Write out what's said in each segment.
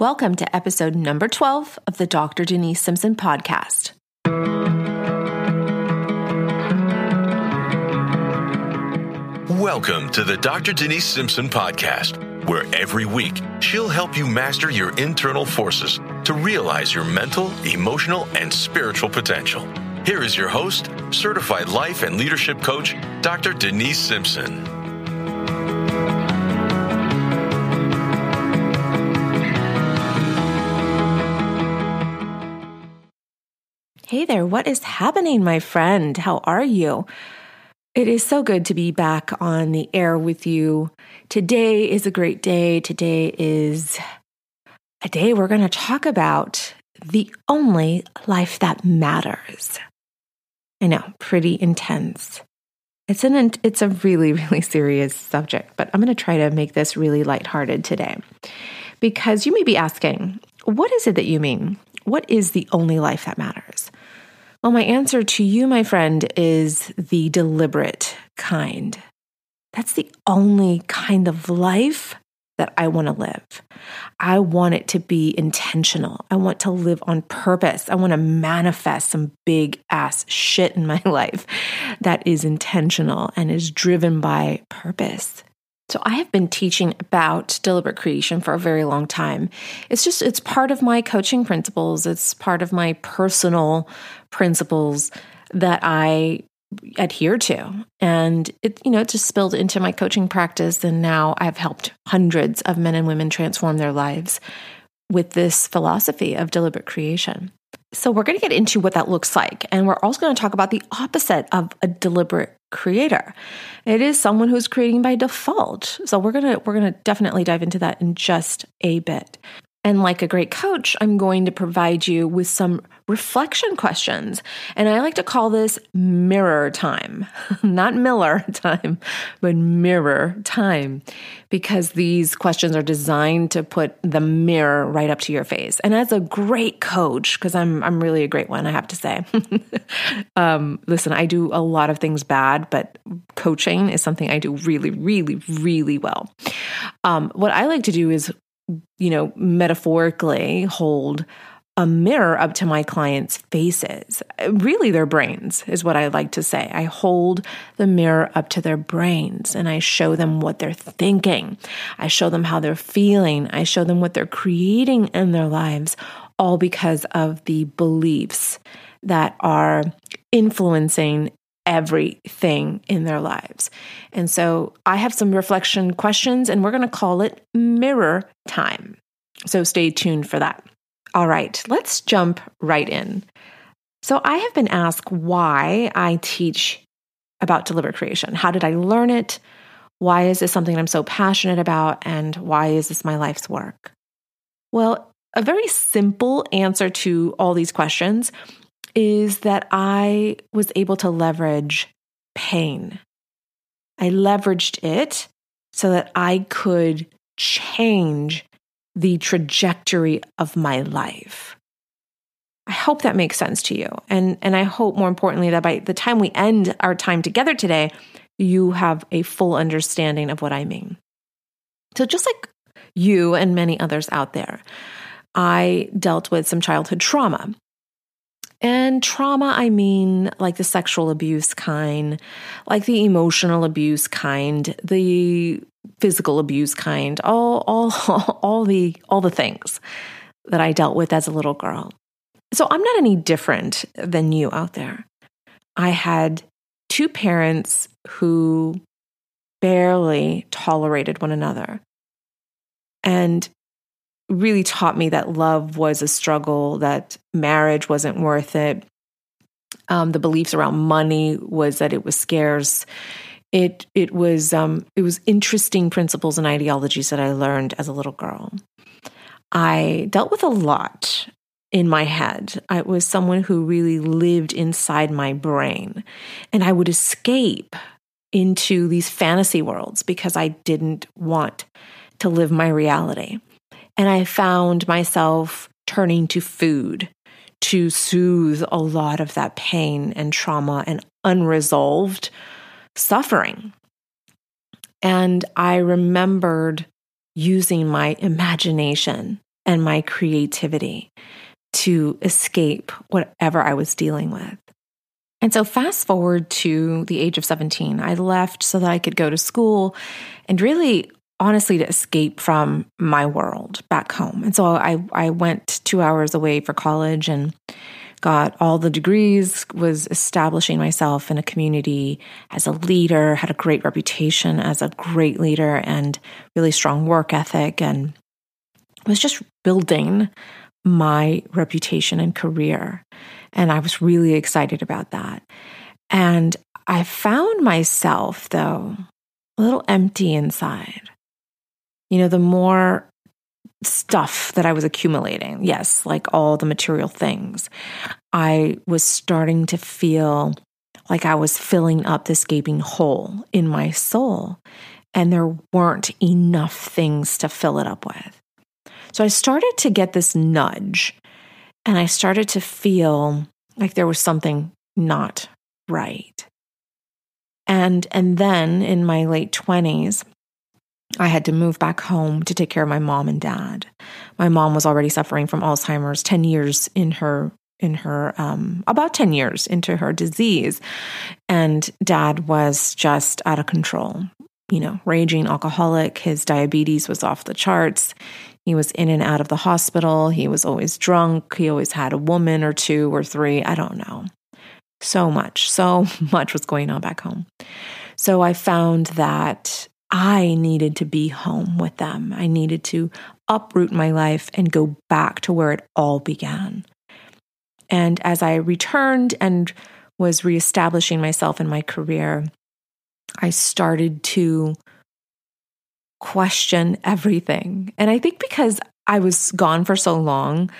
Welcome to episode number 12 of the Dr. Denise Simpson podcast. Welcome to the Dr. Denise Simpson podcast, where every week she'll help you master your internal forces to realize your mental, emotional, and spiritual potential. Here is your host, certified life and leadership coach, Dr. Denise Simpson. Hey there, what is happening, my friend? How are you? It is so good to be back on the air with you. Today is a great day. Today is a day we're going to talk about the only life that matters. I know, pretty intense. It's an it's a really really serious subject, but I'm going to try to make this really lighthearted today. Because you may be asking, what is it that you mean? What is the only life that matters? Well, my answer to you, my friend, is the deliberate kind. That's the only kind of life that I want to live. I want it to be intentional. I want to live on purpose. I want to manifest some big ass shit in my life that is intentional and is driven by purpose. So I have been teaching about deliberate creation for a very long time. It's just it's part of my coaching principles. It's part of my personal principles that I adhere to. And it, you know, it just spilled into my coaching practice. And now I've helped hundreds of men and women transform their lives with this philosophy of deliberate creation. So we're going to get into what that looks like. And we're also going to talk about the opposite of a deliberate creator. It is someone who's creating by default. So we're going to we're going to definitely dive into that in just a bit. And like a great coach, I'm going to provide you with some reflection questions. And I like to call this mirror time, not Miller time, but mirror time, because these questions are designed to put the mirror right up to your face. And as a great coach, because I'm, I'm really a great one, I have to say, um, listen, I do a lot of things bad, but coaching is something I do really, really, really well. Um, what I like to do is you know, metaphorically hold a mirror up to my clients' faces. Really, their brains is what I like to say. I hold the mirror up to their brains and I show them what they're thinking. I show them how they're feeling. I show them what they're creating in their lives, all because of the beliefs that are influencing everything in their lives. And so I have some reflection questions, and we're going to call it mirror time. So stay tuned for that. All right, let's jump right in. So I have been asked why I teach about deliberate creation. How did I learn it? Why is this something I'm so passionate about? And why is this my life's work? Well, a very simple answer to all these questions is that I was able to leverage pain. I leveraged it so that I could change the trajectory of my life. I hope that makes sense to you. And, and I hope, more importantly, that by the time we end our time together today, you have a full understanding of what I mean. So, just like you and many others out there, I dealt with some childhood trauma. And trauma, I mean like the sexual abuse kind, like the emotional abuse kind, the physical abuse kind, all all all the all the things that I dealt with as a little girl. So I'm not any different than you out there. I had two parents who barely tolerated one another. And really taught me that love was a struggle, that marriage wasn't worth it. Um, the beliefs around money was that it was scarce. It it was um, it was interesting principles and ideologies that I learned as a little girl. I dealt with a lot in my head. I was someone who really lived inside my brain, and I would escape into these fantasy worlds because I didn't want to live my reality. And I found myself turning to food to soothe a lot of that pain and trauma and unresolved suffering. And I remembered using my imagination and my creativity to escape whatever I was dealing with. And so, fast forward to the age of 17, I left so that I could go to school and really, honestly, to escape from my world back home. And so, I, I went two hours away for college and got all the degrees, was establishing myself in a community as a leader, had a great reputation as a great leader and really strong work ethic, and was just building my reputation and career. And I was really excited about that. And I found myself, though, a little empty inside. You know, the more stuff that I was accumulating, yes, like all the material things, I was starting to feel like I was filling up this gaping hole in my soul. And there weren't enough things to fill it up with. So I started to get this nudge and I started to feel like there was something not right. And and then in my late 20s, I had to move back home to take care of my mom and dad. My mom was already suffering from Alzheimer's 10 years in her in her um, about 10 years into her disease and dad was just out of control you know raging alcoholic his diabetes was off the charts he was in and out of the hospital. He was always drunk. He always had a woman or two or three. I don't know. So much, so much was going on back home. So I found that I needed to be home with them. I needed to uproot my life and go back to where it all began. And as I returned and was reestablishing myself in my career, I started to question everything. And I think because I was gone for so long,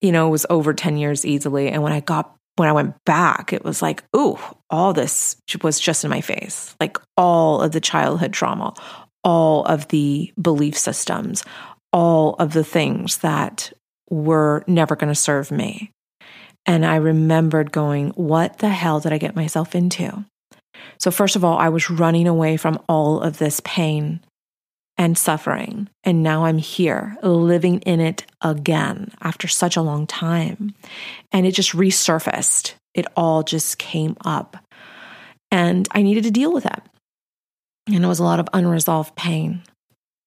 you know, it was over 10 years easily. And when I got, when I went back, it was like, ooh, all this was just in my face. Like all of the childhood trauma, all of the belief systems, all of the things that were never going to serve me. And I remembered going, what the hell did I get myself into? So, first of all, I was running away from all of this pain and suffering. And now I'm here living in it again after such a long time. And it just resurfaced. It all just came up. And I needed to deal with it. And it was a lot of unresolved pain.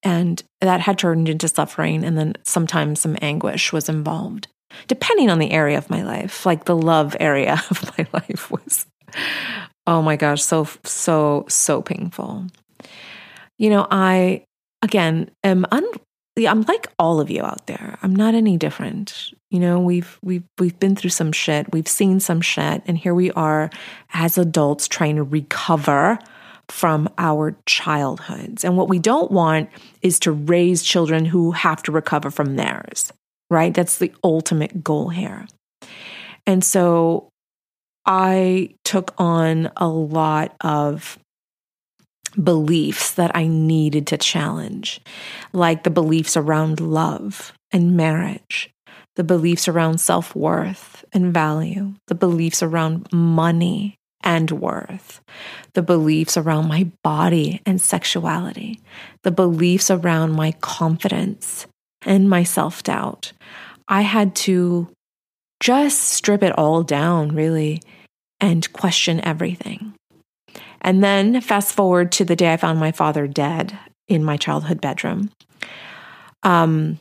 And that had turned into suffering. And then sometimes some anguish was involved, depending on the area of my life. Like the love area of my life was, oh my gosh, so, so, so painful. You know, I again un- I'm like all of you out there. I'm not any different. You know, we've we've we've been through some shit. We've seen some shit and here we are as adults trying to recover from our childhoods. And what we don't want is to raise children who have to recover from theirs. Right? That's the ultimate goal here. And so I took on a lot of beliefs that I needed to challenge, like the beliefs around love and marriage, the beliefs around self worth and value, the beliefs around money and worth, the beliefs around my body and sexuality, the beliefs around my confidence and my self doubt. I had to just strip it all down, really, and question everything. And then fast forward to the day I found my father dead in my childhood bedroom. Um,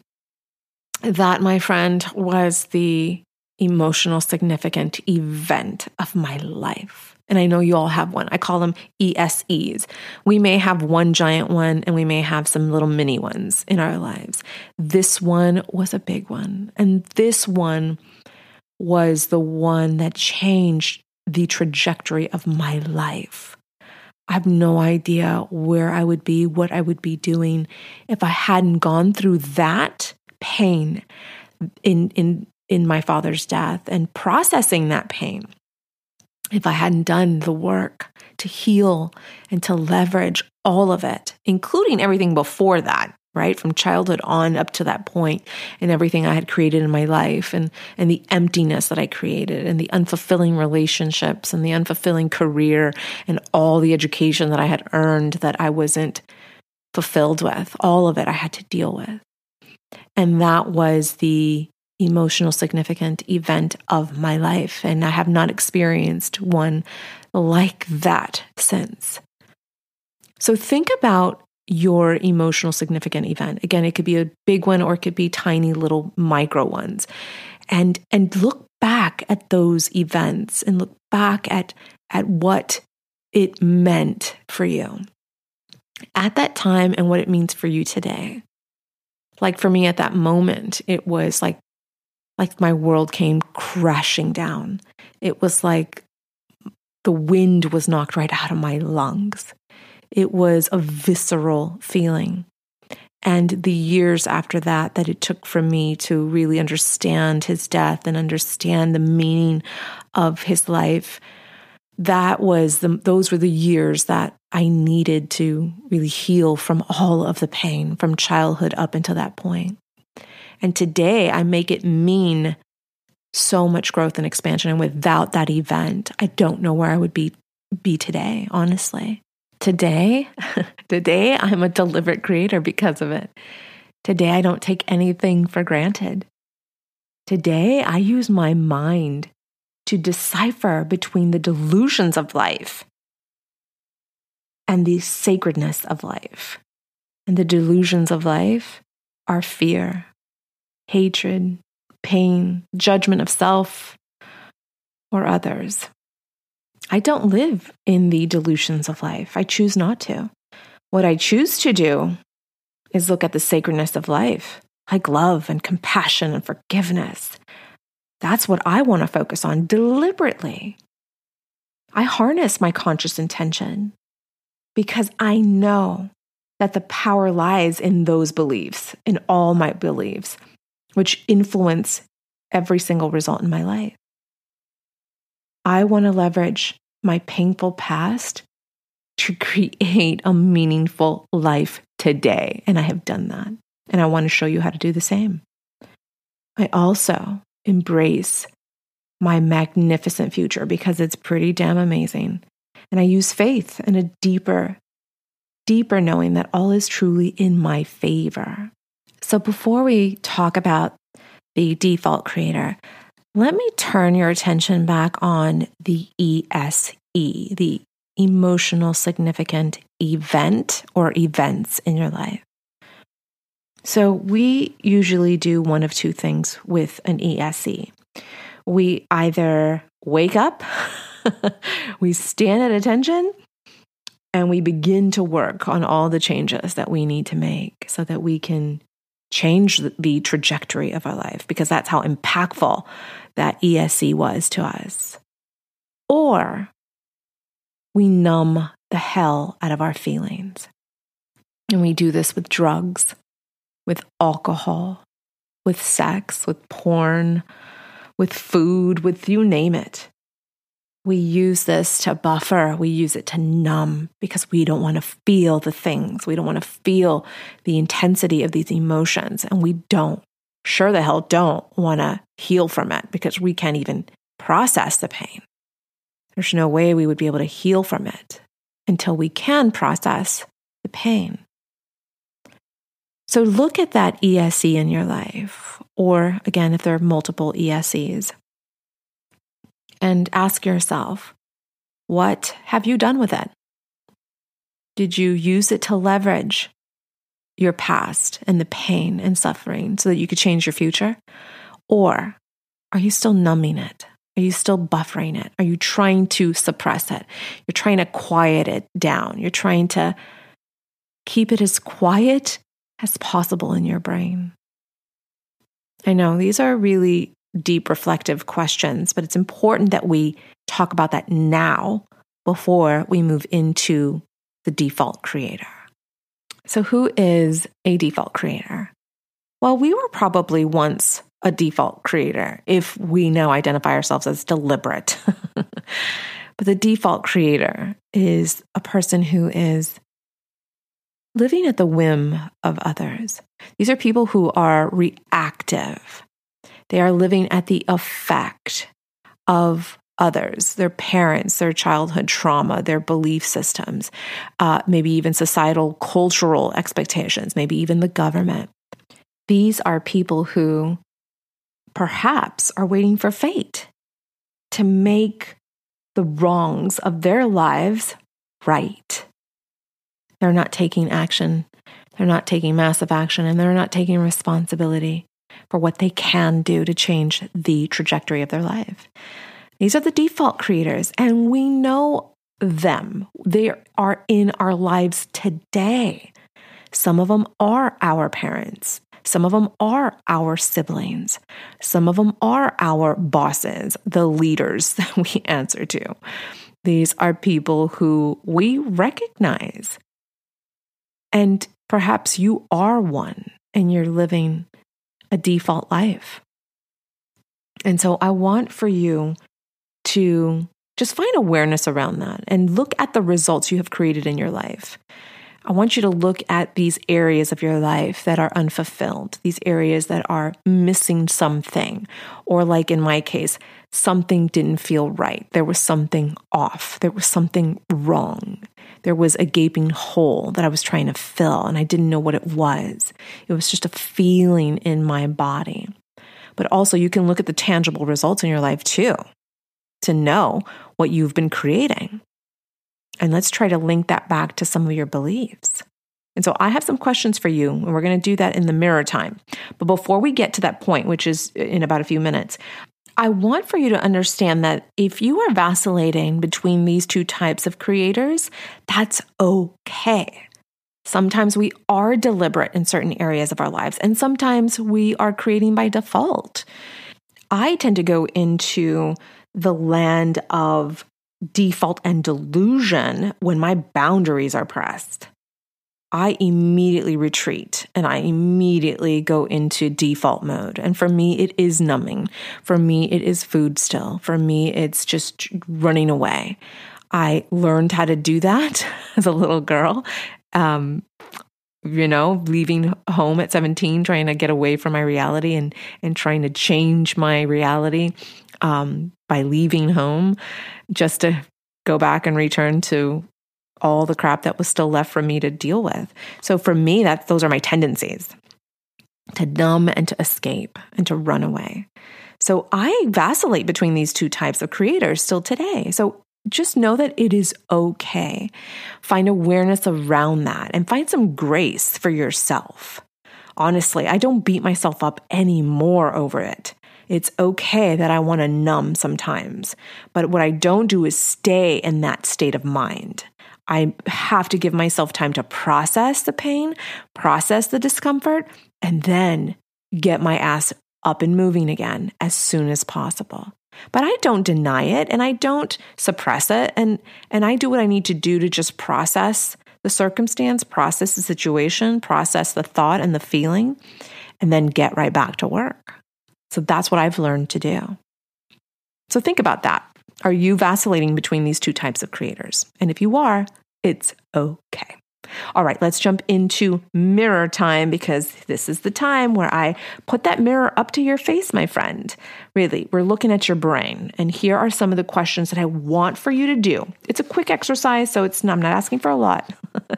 that, my friend, was the emotional significant event of my life. And I know you all have one. I call them ESEs. We may have one giant one and we may have some little mini ones in our lives. This one was a big one. And this one was the one that changed the trajectory of my life. I have no idea where I would be, what I would be doing if I hadn't gone through that pain in in in my father's death and processing that pain. If I hadn't done the work to heal and to leverage all of it, including everything before that, right? From childhood on up to that point and everything I had created in my life and, and the emptiness that I created and the unfulfilling relationships and the unfulfilling career and all the education that I had earned that I wasn't fulfilled with. All of it I had to deal with. And that was the emotional significant event of my life. And I have not experienced one like that since. So think about your emotional significant event. Again, it could be a big one or it could be tiny little micro ones. And and look back at those events and look back at at what it meant for you at that time and what it means for you today. Like for me at that moment, it was like like my world came crashing down. It was like the wind was knocked right out of my lungs. It was a visceral feeling. And the years after that, that it took for me to really understand his death and understand the meaning of his life, that was the, those were the years that I needed to really heal from all of the pain from childhood up until that point. And today I make it mean so much growth and expansion. And without that event, I don't know where I would be be today, honestly. Today, today I'm a deliberate creator because of it. Today I don't take anything for granted. Today I use my mind to decipher between the delusions of life and the sacredness of life. And the delusions of life are fear, hatred, pain, judgment of self or others. I don't live in the delusions of life. I choose not to. What I choose to do is look at the sacredness of life, like love and compassion and forgiveness. That's what I want to focus on deliberately. I harness my conscious intention because I know that the power lies in those beliefs, in all my beliefs which influence every single result in my life. I want to leverage my painful past to create a meaningful life today. And I have done that. And I want to show you how to do the same. I also embrace my magnificent future because it's pretty damn amazing. And I use faith and a deeper, deeper knowing that all is truly in my favor. So before we talk about the default creator, let me turn your attention back on the ESE, the emotional significant event or events in your life. So we usually do one of two things with an ESE. We either wake up, we stand at attention, and we begin to work on all the changes that we need to make so that we can change the trajectory of our life because that's how impactful that ESE was to us. Or we numb the hell out of our feelings. And we do this with drugs, with alcohol, with sex, with porn, with food, with you name it we use this to buffer, we use it to numb because we don't want to feel the things. We don't want to feel the intensity of these emotions. And we don't, sure the hell don't want to heal from it because we can't even process the pain. There's no way we would be able to heal from it until we can process the pain. So look at that ESE in your life, or again, if there are multiple ESEs, and ask yourself, what have you done with it? Did you use it to leverage your past and the pain and suffering so that you could change your future? Or are you still numbing it? Are you still buffering it? Are you trying to suppress it? You're trying to quiet it down. You're trying to keep it as quiet as possible in your brain. I know these are really deep reflective questions, but it's important that we talk about that now before we move into the default creator. So, who is a default creator? Well, we were probably once a default creator if we now identify ourselves as deliberate. but the default creator is a person who is living at the whim of others. These are people who are reactive. They are living at the effect of others, their parents, their childhood trauma, their belief systems, uh, maybe even societal cultural expectations, maybe even the government. These are people who perhaps are waiting for fate to make the wrongs of their lives right. They're not taking action, they're not taking massive action, and they're not taking responsibility for what they can do to change the trajectory of their life. These are the default creators, and we know them. They are in our lives today. Some of them are our parents. Some of them are our siblings. Some of them are our bosses, the leaders that we answer to. These are people who we recognize. And perhaps you are one and you're living a default life. And so I want for you to just find awareness around that and look at the results you have created in your life. I want you to look at these areas of your life that are unfulfilled, these areas that are missing something, or like in my case, something didn't feel right. There was something off. There was something wrong. There was a gaping hole that I was trying to fill, and I didn't know what it was. It was just a feeling in my body. But also, you can look at the tangible results in your life too to know what you've been creating. And let's try to link that back to some of your beliefs. And so I have some questions for you, and we're going to do that in the mirror time. But before we get to that point, which is in about a few minutes, I want for you to understand that if you are vacillating between these two types of creators, that's okay. Sometimes we are deliberate in certain areas of our lives, and sometimes we are creating by default. I tend to go into the land of default and delusion when my boundaries are pressed. I immediately retreat and I immediately go into default mode. And for me, it is numbing. For me, it is food still. For me, it's just running away. I learned how to do that as a little girl. Um, you know, leaving home at 17, trying to get away from my reality and, and trying to change my reality um, by leaving home just to go back and return to all the crap that was still left for me to deal with. So for me, that those are my tendencies to numb and to escape and to run away. So I vacillate between these two types of creators still today. So just know that it is okay. Find awareness around that and find some grace for yourself. Honestly, I don't beat myself up anymore over it. It's okay that I want to numb sometimes, but what I don't do is stay in that state of mind. I have to give myself time to process the pain, process the discomfort, and then get my ass up and moving again as soon as possible. But I don't deny it and I don't suppress it and and I do what I need to do to just process the circumstance, process the situation, process the thought and the feeling and then get right back to work. So that's what I've learned to do. So think about that. Are you vacillating between these two types of creators? And if you are, it's okay. All right, let's jump into mirror time because this is the time where I put that mirror up to your face, my friend. Really, we're looking at your brain, and here are some of the questions that I want for you to do. It's a quick exercise, so it's I'm not asking for a lot,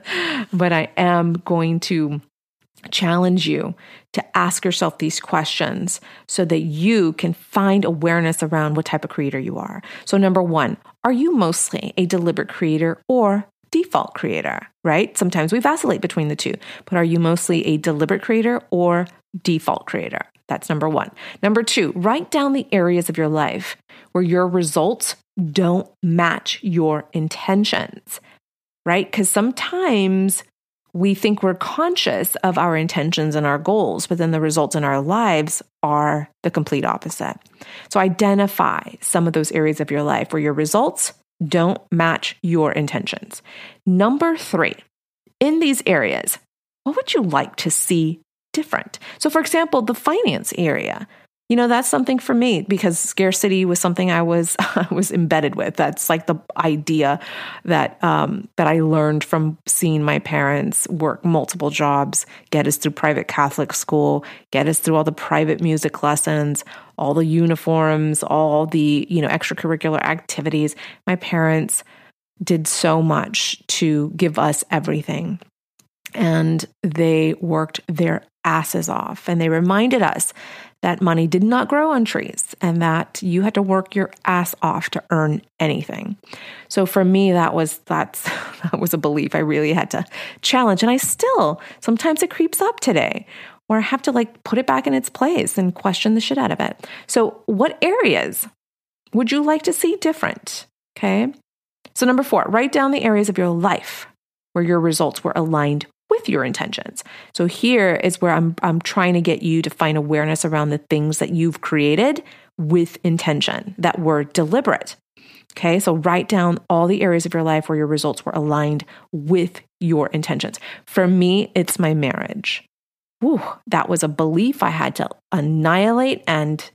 but I am going to challenge you to ask yourself these questions so that you can find awareness around what type of creator you are. So, number one, are you mostly a deliberate creator or default creator, right? Sometimes we vacillate between the two, but are you mostly a deliberate creator or default creator? That's number one. Number two, write down the areas of your life where your results don't match your intentions, right? Because sometimes we think we're conscious of our intentions and our goals, but then the results in our lives are the complete opposite. So identify some of those areas of your life where your results don't match your intentions. Number three, in these areas, what would you like to see different? So, for example, the finance area you know that's something for me because scarcity was something I was I was embedded with. That's like the idea that um, that I learned from seeing my parents work multiple jobs, get us through private Catholic school, get us through all the private music lessons, all the uniforms, all the you know extracurricular activities. My parents did so much to give us everything, and they worked their asses off. And they reminded us that money did not grow on trees and that you had to work your ass off to earn anything. So for me that was that's that was a belief I really had to challenge and I still sometimes it creeps up today where I have to like put it back in its place and question the shit out of it. So what areas would you like to see different? Okay? So number 4, write down the areas of your life where your results were aligned with your intentions. So here is where I'm I'm trying to get you to find awareness around the things that you've created with intention that were deliberate. Okay? So write down all the areas of your life where your results were aligned with your intentions. For me, it's my marriage. Whew, that was a belief I had to annihilate and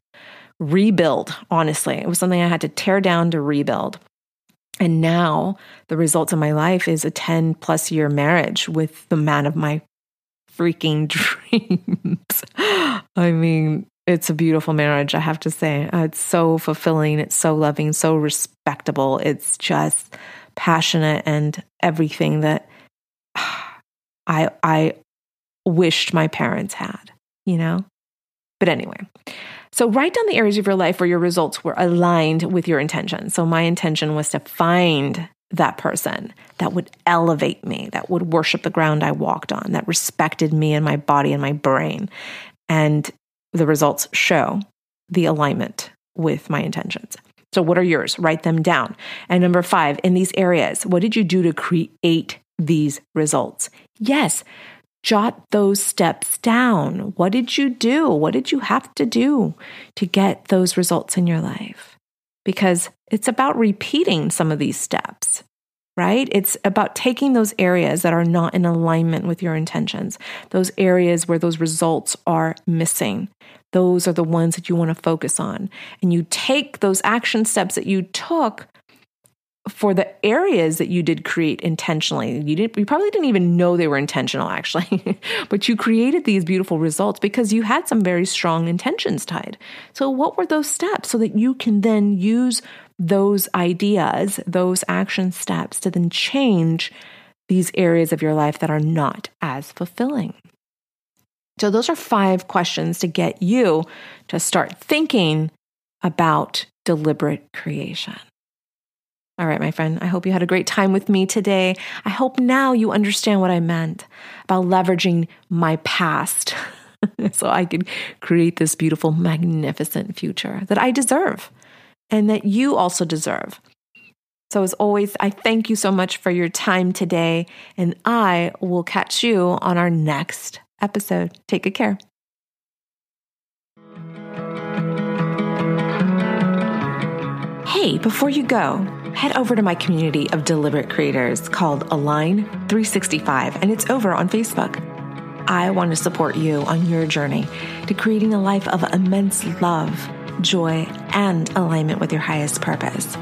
rebuild, honestly. It was something I had to tear down to rebuild. And now the results of my life is a 10 plus year marriage with the man of my freaking dreams. I mean, it's a beautiful marriage, I have to say. Uh, it's so fulfilling, it's so loving, so respectable. It's just passionate and everything that I I wished my parents had, you know? But anyway, so write down the areas of your life where your results were aligned with your intention. So my intention was to find that person that would elevate me, that would worship the ground I walked on, that respected me and my body and my brain. And the results show the alignment with my intentions. So, what are yours? Write them down. And number five, in these areas, what did you do to create these results? Yes, jot those steps down. What did you do? What did you have to do to get those results in your life? Because it's about repeating some of these steps, right? It's about taking those areas that are not in alignment with your intentions, those areas where those results are missing. Those are the ones that you want to focus on. And you take those action steps that you took for the areas that you did create intentionally you didn't you probably didn't even know they were intentional actually but you created these beautiful results because you had some very strong intentions tied. So what were those steps so that you can then use those ideas those action steps to then change these areas of your life that are not as fulfilling? So those are five questions to get you to start thinking about deliberate creation all right, my friend, I hope you had a great time with me today. I hope now you understand what I meant about leveraging my past so I could create this beautiful, magnificent future that I deserve and that you also deserve. So, as always, I thank you so much for your time today, and I will catch you on our next episode. Take good care. Hey, before you go, head over to my community of deliberate creators called Align 365, and it's over on Facebook. I want to support you on your journey to creating a life of immense love, joy, and alignment with your highest purpose.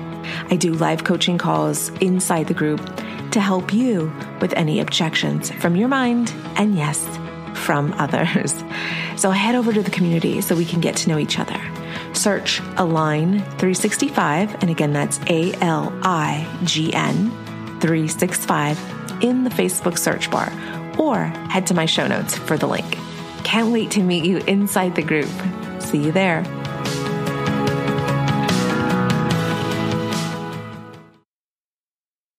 I do live coaching calls inside the group to help you with any objections from your mind and, yes, from others. So head over to the community so we can get to know each other. Search Align 365, and again, that's A L I G N 365 in the Facebook search bar, or head to my show notes for the link. Can't wait to meet you inside the group. See you there.